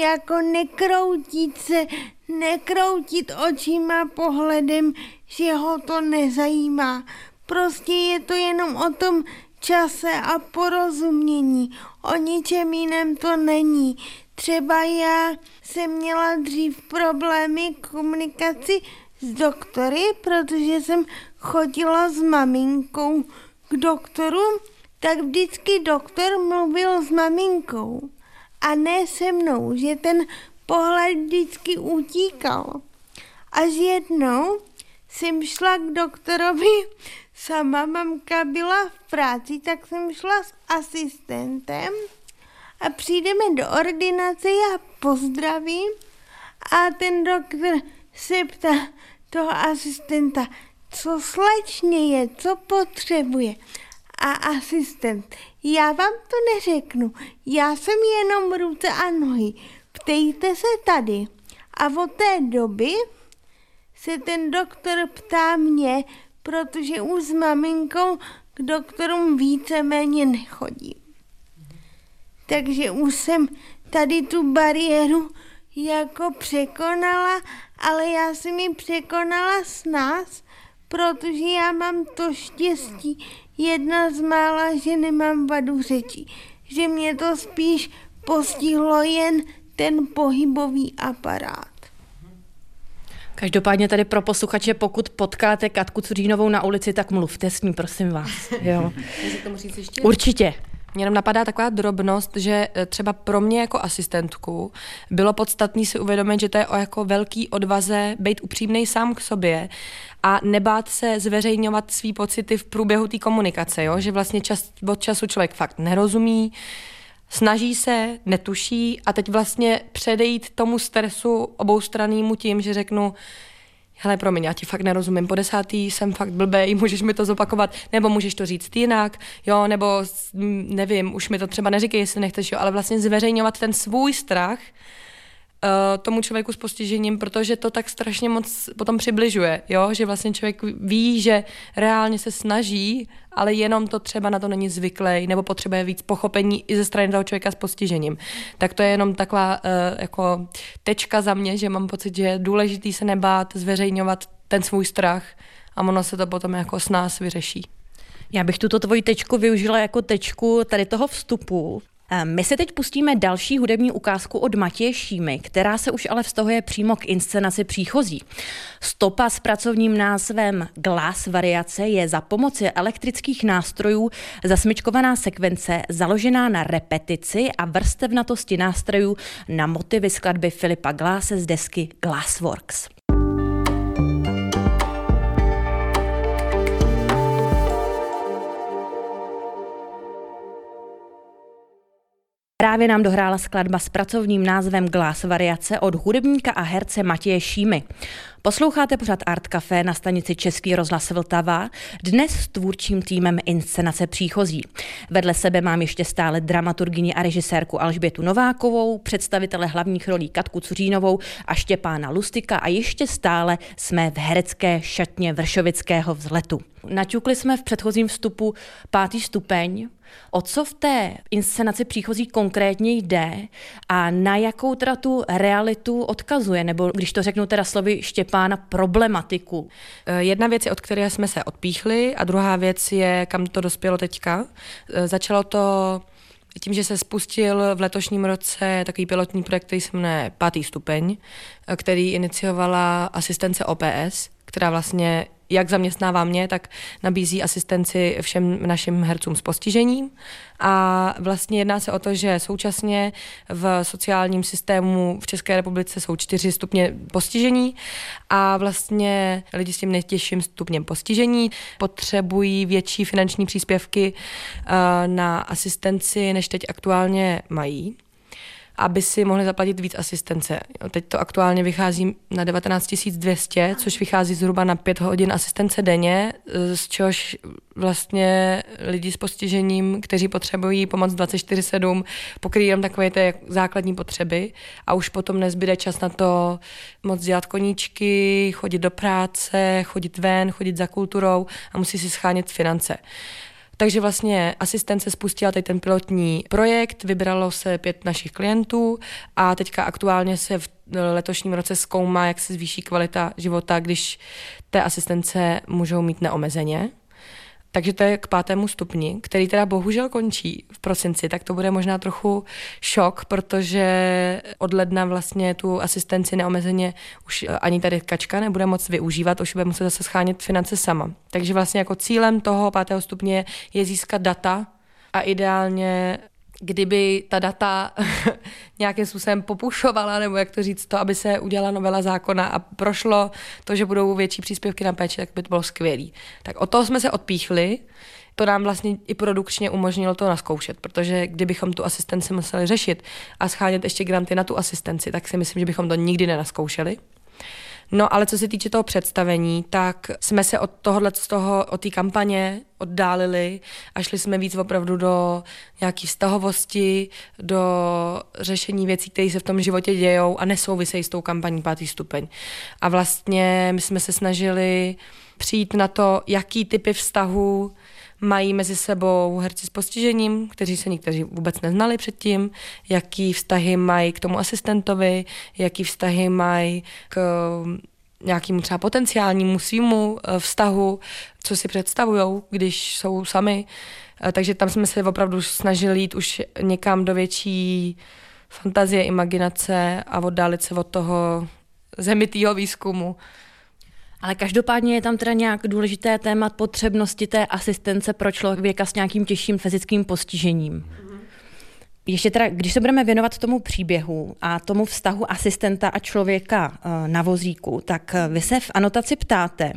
jako nekroutit se, nekroutit očima pohledem, že ho to nezajímá. Prostě je to jenom o tom čase a porozumění. O ničem jiném to není. Třeba já jsem měla dřív problémy komunikaci s doktory, protože jsem chodila s maminkou k doktoru, tak vždycky doktor mluvil s maminkou a ne se mnou, že ten pohled vždycky utíkal. Až jednou jsem šla k doktorovi, sama mamka byla v práci, tak jsem šla s asistentem a přijdeme do ordinace, já pozdravím a ten doktor se ptá toho asistenta, co slečně je, co potřebuje. A asistent, já vám to neřeknu, já jsem jenom ruce a nohy, ptejte se tady. A od té doby se ten doktor ptá mě, protože už s maminkou k doktorům víceméně nechodím. Takže už jsem tady tu bariéru jako překonala, ale já jsem ji překonala s nás, protože já mám to štěstí, jedna z mála, že nemám vadu řeči, že mě to spíš postihlo jen ten pohybový aparát.
Každopádně tady pro posluchače, pokud potkáte Katku Cuřínovou na ulici, tak mluvte s ní, prosím vás. Jo. Určitě.
Mě jenom napadá taková drobnost, že e, třeba pro mě jako asistentku bylo podstatný si uvědomit, že to je o jako velký odvaze být upřímný sám k sobě a nebát se zveřejňovat svý pocity v průběhu té komunikace, jo? že vlastně čas od času člověk fakt nerozumí, snaží se, netuší a teď vlastně předejít tomu stresu oboustrannému tím, že řeknu, hele, promiň, já ti fakt nerozumím, po desátý jsem fakt blbej, můžeš mi to zopakovat, nebo můžeš to říct jinak, jo, nebo nevím, už mi to třeba neříkej, jestli nechceš, jo, ale vlastně zveřejňovat ten svůj strach, tomu člověku s postižením, protože to tak strašně moc potom přibližuje, jo? že vlastně člověk ví, že reálně se snaží, ale jenom to třeba na to není zvyklý, nebo potřebuje víc pochopení i ze strany toho člověka s postižením. Tak to je jenom taková uh, jako tečka za mě, že mám pocit, že je důležitý se nebát zveřejňovat ten svůj strach a ono se to potom jako s nás vyřeší.
Já bych tuto tvoji tečku využila jako tečku tady toho vstupu. My se teď pustíme další hudební ukázku od Matěje Šímy, která se už ale vztahuje přímo k inscenaci příchozí. Stopa s pracovním názvem Glass variace je za pomoci elektrických nástrojů zasmyčkovaná sekvence založená na repetici a vrstevnatosti nástrojů na motivy skladby Filipa Gláse z desky Glassworks. Právě nám dohrála skladba s pracovním názvem Glass variace od hudebníka a herce Matěje Šímy. Posloucháte pořád Art Café na stanici Český rozhlas Vltava, dnes s tvůrčím týmem inscenace příchozí. Vedle sebe mám ještě stále dramaturgyni a režisérku Alžbětu Novákovou, představitele hlavních rolí Katku Cuřínovou a Štěpána Lustika a ještě stále jsme v herecké šatně Vršovického vzletu. Naťukli jsme v předchozím vstupu pátý stupeň, O co v té inscenaci příchozí konkrétně jde a na jakou teda tu realitu odkazuje, nebo když to řeknu teda slovy Štěpána, problematiku?
Eh, jedna věc je, od které jsme se odpíchli a druhá věc je, kam to dospělo teďka. Eh, začalo to tím, že se spustil v letošním roce takový pilotní projekt, který se jmenuje Pátý stupeň, eh, který iniciovala asistence OPS, která vlastně jak zaměstnává mě, tak nabízí asistenci všem našim hercům s postižením. A vlastně jedná se o to, že současně v sociálním systému v České republice jsou čtyři stupně postižení a vlastně lidi s tím nejtěžším stupněm postižení potřebují větší finanční příspěvky eh, na asistenci, než teď aktuálně mají aby si mohli zaplatit víc asistence. Teď to aktuálně vychází na 19 200, což vychází zhruba na 5 hodin asistence denně, z čehož vlastně lidi s postižením, kteří potřebují pomoc 24-7, pokryjí jenom takové ty základní potřeby a už potom nezbyde čas na to moc dělat koníčky, chodit do práce, chodit ven, chodit za kulturou a musí si schánět finance. Takže vlastně asistence spustila tady ten pilotní projekt, vybralo se pět našich klientů a teďka aktuálně se v letošním roce zkoumá, jak se zvýší kvalita života, když té asistence můžou mít neomezeně. Takže to je k pátému stupni, který teda bohužel končí v prosinci, tak to bude možná trochu šok, protože od ledna vlastně tu asistenci neomezeně už ani tady kačka nebude moc využívat, už bude muset zase schánět finance sama. Takže vlastně jako cílem toho pátého stupně je získat data a ideálně kdyby ta data nějakým způsobem popušovala, nebo jak to říct, to, aby se udělala novela zákona a prošlo to, že budou větší příspěvky na péči, tak by to bylo skvělé. Tak o to jsme se odpíchli, to nám vlastně i produkčně umožnilo to naskoušet, protože kdybychom tu asistenci museli řešit a schánět ještě granty na tu asistenci, tak si myslím, že bychom to nikdy nenaskoušeli. No ale co se týče toho představení, tak jsme se od tohohle, z toho, od té kampaně oddálili a šli jsme víc opravdu do nějaké vztahovosti, do řešení věcí, které se v tom životě dějou a nesouvisejí s tou kampaní pátý stupeň. A vlastně my jsme se snažili přijít na to, jaký typy vztahů mají mezi sebou herci s postižením, kteří se někteří vůbec neznali předtím, jaký vztahy mají k tomu asistentovi, jaký vztahy mají k mm, nějakému třeba potenciálnímu svýmu eh, vztahu, co si představují, když jsou sami. Eh, takže tam jsme se opravdu snažili jít už někam do větší fantazie, imaginace a oddálit se od toho zemitýho výzkumu.
Ale každopádně je tam teda nějak důležité téma potřebnosti té asistence pro člověka s nějakým těžším fyzickým postižením. Ještě teda, když se budeme věnovat tomu příběhu a tomu vztahu asistenta a člověka eh, na vozíku, tak eh, vy se v anotaci ptáte,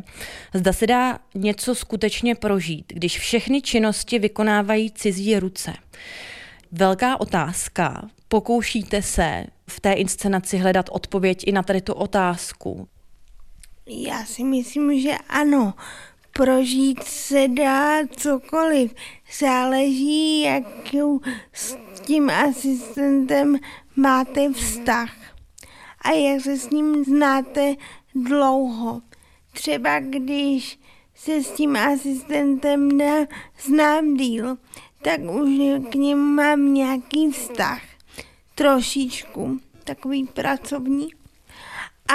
zda se dá něco skutečně prožít, když všechny činnosti vykonávají cizí ruce. velká otázka. Pokoušíte se v té inscenaci hledat odpověď i na tady tu otázku?
Já si myslím, že ano. Prožít se dá cokoliv. Záleží, jakou s tím asistentem máte vztah a jak se s ním znáte dlouho. Třeba když se s tím asistentem znám díl, tak už k němu mám nějaký vztah. Trošičku, takový pracovní.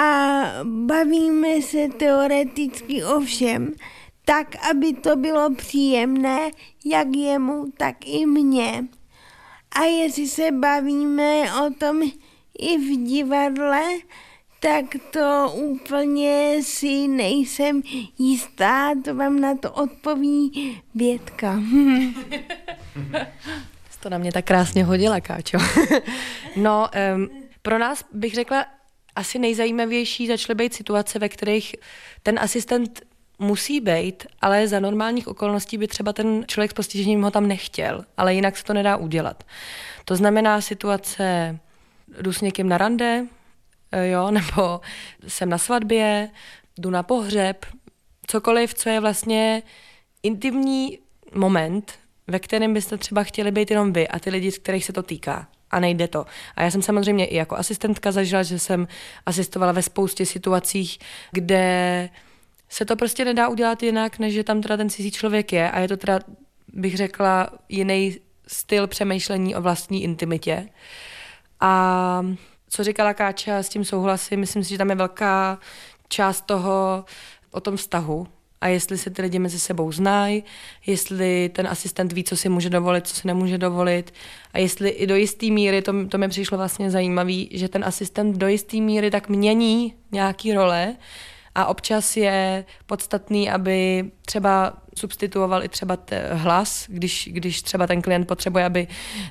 A bavíme se teoreticky o všem, tak, aby to bylo příjemné, jak jemu, tak i mně. A jestli se bavíme o tom i v divadle, tak to úplně si nejsem jistá, to vám na to odpoví Bětka.
to na mě tak krásně hodila, Káčo. no, um, pro nás bych řekla, asi nejzajímavější začaly být situace, ve kterých ten asistent musí být, ale za normálních okolností by třeba ten člověk s postižením ho tam nechtěl, ale jinak se to nedá udělat. To znamená situace, jdu s někým na rande, eh, jo, nebo jsem na svatbě, jdu na pohřeb, cokoliv, co je vlastně intimní moment, ve kterém byste třeba chtěli být jenom vy a ty lidi, z kterých se to týká. A nejde to. A já jsem samozřejmě i jako asistentka zažila, že jsem asistovala ve spoustě situacích, kde se to prostě nedá udělat jinak, než že tam teda ten cizí člověk je a je to teda, bych řekla, jiný styl přemýšlení o vlastní intimitě. A co říkala Káča, s tím souhlasím, myslím si, že tam je velká část toho o tom vztahu, a jestli se ty lidi mezi sebou znají, jestli ten asistent ví, co si může dovolit, co si nemůže dovolit. A jestli i do jisté míry, to, to mi přišlo vlastně zajímavé, že ten asistent do jisté míry tak mění nějaký role, a občas je podstatný, aby třeba substituoval i třeba hlas, když, když třeba ten klient potřebuje, aby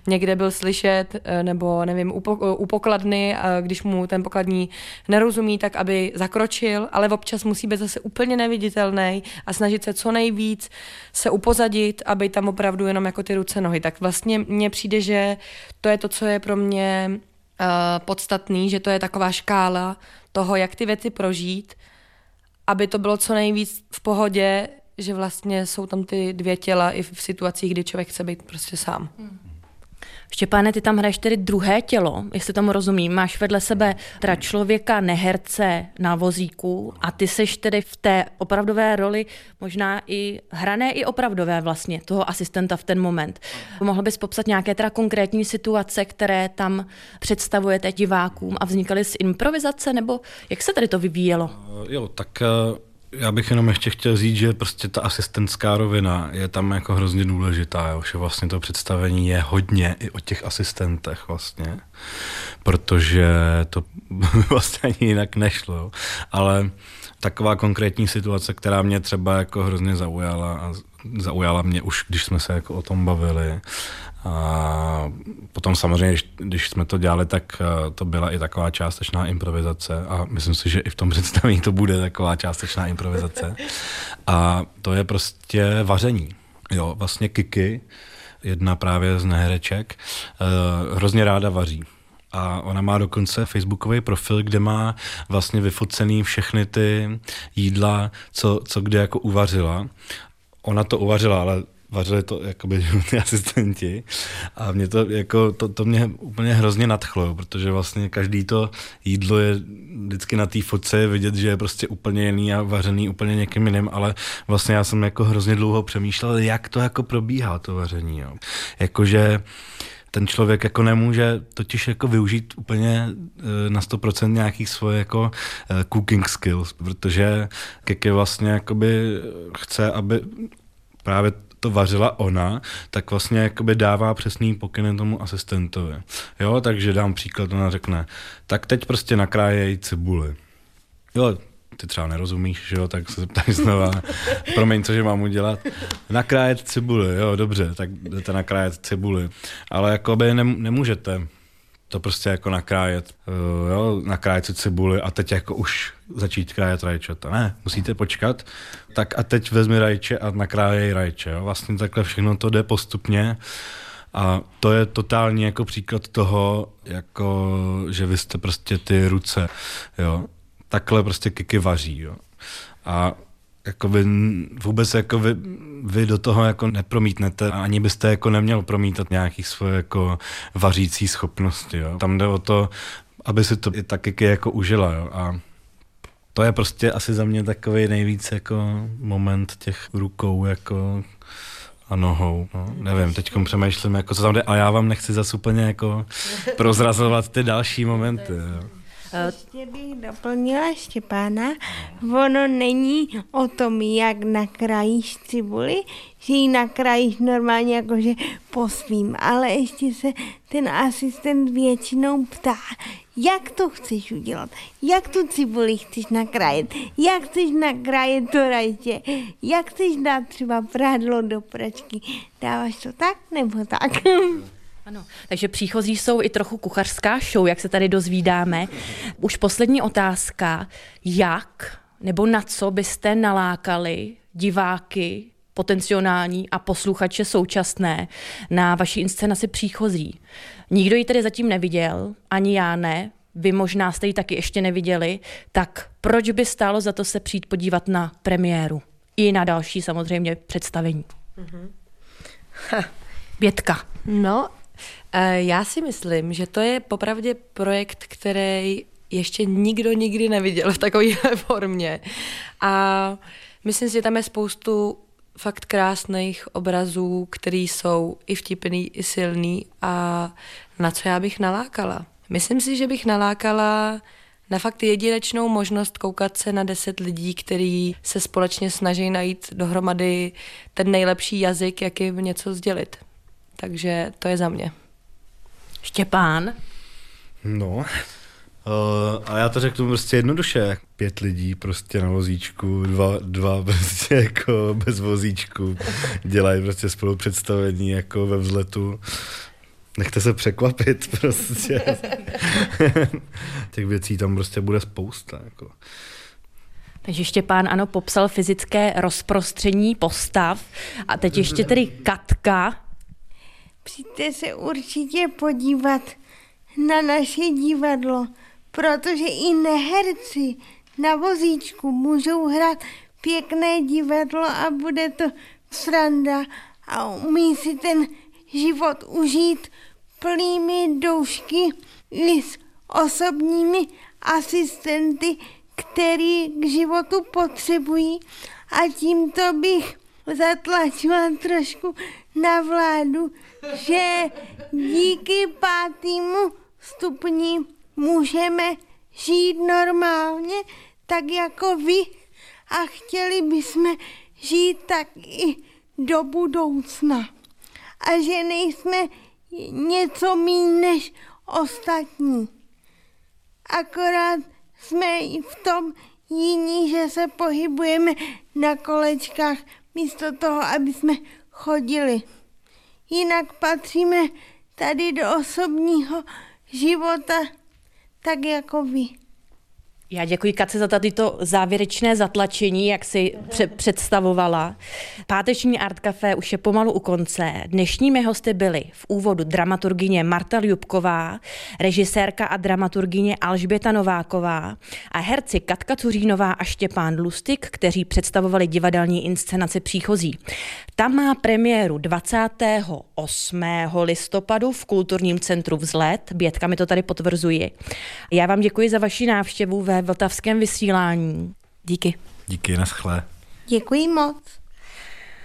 někde byl slyšet, eh, nebo nevím, u pokladny, když mu ten pokladní nerozumí, tak aby zakročil, ale občas musí být zase úplně neviditelný a snažit se co nejvíc se upozadit, aby tam opravdu jenom jako ty ruce, nohy. Tak vlastně mně přijde, že to je to, co je pro mě uh, podstatný, že to je taková škála toho, jak ty věci prožít aby to bylo co nejvíc v pohodě, že vlastně jsou tam ty dvě těla i v situacích, kdy člověk chce být prostě sám. Hmm.
Štěpáne, ty tam hraješ tedy druhé tělo, jestli tomu rozumím. Máš vedle sebe teda člověka neherce na vozíku a ty seš tedy v té opravdové roli možná i hrané i opravdové vlastně, toho asistenta v ten moment. Mohl bys popsat nějaké teda konkrétní situace, které tam představujete divákům a vznikaly z improvizace, nebo jak se tady to vyvíjelo?
Jo, tak uh já bych jenom ještě chtěl říct, že prostě ta asistentská rovina je tam jako hrozně důležitá, jo, že vlastně to představení je hodně i o těch asistentech vlastně, protože to vlastně ani jinak nešlo, jo. ale taková konkrétní situace, která mě třeba jako hrozně zaujala a zaujala mě už, když jsme se jako o tom bavili, a potom samozřejmě, když jsme to dělali, tak eh, to byla i taková částečná improvizace a myslím si, že i v tom představení to bude taková částečná improvizace. A to je prostě vaření. Jo, vlastně Kiki, jedna právě z nehereček, eh, hrozně ráda vaří. A ona má dokonce facebookový profil, kde má vlastně vyfocený všechny ty jídla, co, co kde jako uvařila. Ona to uvařila, ale vařili to jakoby asistenti a mě to, jako, to, to mě úplně hrozně nadchlo, protože vlastně každý to jídlo je vždycky na té fotce vidět, že je prostě úplně jiný a vařený úplně někým jiným, ale vlastně já jsem jako hrozně dlouho přemýšlel, jak to jako probíhá to vaření, jo. Jakože ten člověk jako nemůže totiž jako využít úplně eh, na 100% nějakých svoje jako eh, cooking skills, protože Keke vlastně jakoby chce, aby právě to vařila ona, tak vlastně jakoby dává přesný pokyny tomu asistentovi. Jo, takže dám příklad, ona řekne, tak teď prostě nakrájej cibuli. Jo, ty třeba nerozumíš, že jo, tak se zeptáš znova, promiň, cože mám udělat. Nakrájet cibuli, jo, dobře, tak jdete nakrájet cibuli. Ale jakoby nemůžete to prostě jako nakrájet, uh, jo, nakrájet si cibuli a teď jako už začít krájet rajčata. Ne, musíte počkat. Tak a teď vezmi rajče a nakrájej rajče. Jo. Vlastně takhle všechno to jde postupně A to je totální jako příklad toho, jako, že vy jste prostě ty ruce, jo. Takhle prostě Kiki vaří, jo. A jako vy, vůbec jako vy, vy, do toho jako nepromítnete a ani byste jako neměl promítat nějakých svoje jako vařící schopnosti. Jo. Tam jde o to, aby si to i taky jako užila. Jo. A to je prostě asi za mě takový nejvíc jako moment těch rukou jako a nohou. No. Nevím, teď přemýšlím, jako co tam jde, a já vám nechci zase úplně jako prozrazovat ty další momenty. Jo.
Ještě bych doplnila Štěpána, ono není o tom, jak nakrájíš cibuli, že ji nakrájíš normálně jakože po svým, ale ještě se ten asistent většinou ptá, jak to chceš udělat, jak tu cibuli chceš nakrájet, jak chceš nakrájet to rajče, jak chceš dát třeba prádlo do pračky. Dáváš to tak nebo tak?
Ano, takže příchozí jsou i trochu kuchařská show, jak se tady dozvídáme. Už poslední otázka, jak nebo na co byste nalákali diváky potenciální a posluchače současné na vaší inscenaci příchozí. Nikdo ji tedy zatím neviděl, ani já ne, vy možná jste ji taky ještě neviděli, tak proč by stálo za to se přijít podívat na premiéru? I na další samozřejmě představení. Mm-hmm. Bětka.
No, já si myslím, že to je popravdě projekt, který ještě nikdo nikdy neviděl v takové formě. A myslím si, že tam je spoustu fakt krásných obrazů, které jsou i vtipný, i silný a na co já bych nalákala. Myslím si, že bych nalákala na fakt jedinečnou možnost koukat se na deset lidí, kteří se společně snaží najít dohromady ten nejlepší jazyk, jak jim něco sdělit. Takže to je za mě.
Štěpán?
No, uh, a já to řeknu prostě jednoduše. Pět lidí prostě na vozíčku, dva, dva prostě jako bez vozíčku, dělají prostě spolu představení jako ve vzletu. Nechte se překvapit prostě. Těch věcí tam prostě bude spousta. Jako.
Takže Štěpán ano popsal fyzické rozprostření postav a teď ještě tedy Katka,
Přijďte se určitě podívat na naše divadlo, protože i neherci na vozíčku můžou hrát pěkné divadlo a bude to sranda a umí si ten život užít plnými doušky i s osobními asistenty, který k životu potřebují. A tímto bych zatlačila trošku na vládu, že díky pátému stupni můžeme žít normálně, tak jako vy a chtěli bychom žít tak i do budoucna. A že nejsme něco méně než ostatní. Akorát jsme i v tom jiní, že se pohybujeme na kolečkách místo toho, aby jsme chodili. Jinak patříme tady do osobního života tak jako vy.
Já děkuji Kace za tato závěrečné zatlačení, jak si pře- představovala. Páteční Art Café už je pomalu u konce. Dnešními hosty byly v úvodu dramaturgině Marta Ljubková, režisérka a dramaturgině Alžběta Nováková a herci Katka Cuřínová a Štěpán Lustik, kteří představovali divadelní inscenaci příchozí. Tam má premiéru 28. listopadu v kulturním centru Vzlet. Bětka mi to tady potvrzuje. Já vám děkuji za vaši návštěvu ve vltavském vysílání. Díky.
Díky, naschle.
Děkuji moc.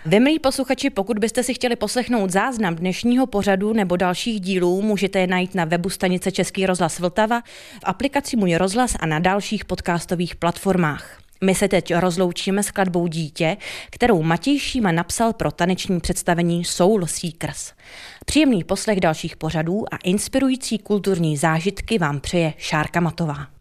Vy, milí posluchači, pokud byste si chtěli poslechnout záznam dnešního pořadu nebo dalších dílů, můžete je najít na webu stanice Český rozhlas Vltava, v aplikaci Můj rozhlas a na dalších podcastových platformách. My se teď rozloučíme s kladbou Dítě, kterou Matěj Šíma napsal pro taneční představení Soul Seekers. Příjemný poslech dalších pořadů a inspirující kulturní zážitky vám přeje Šárka Matová.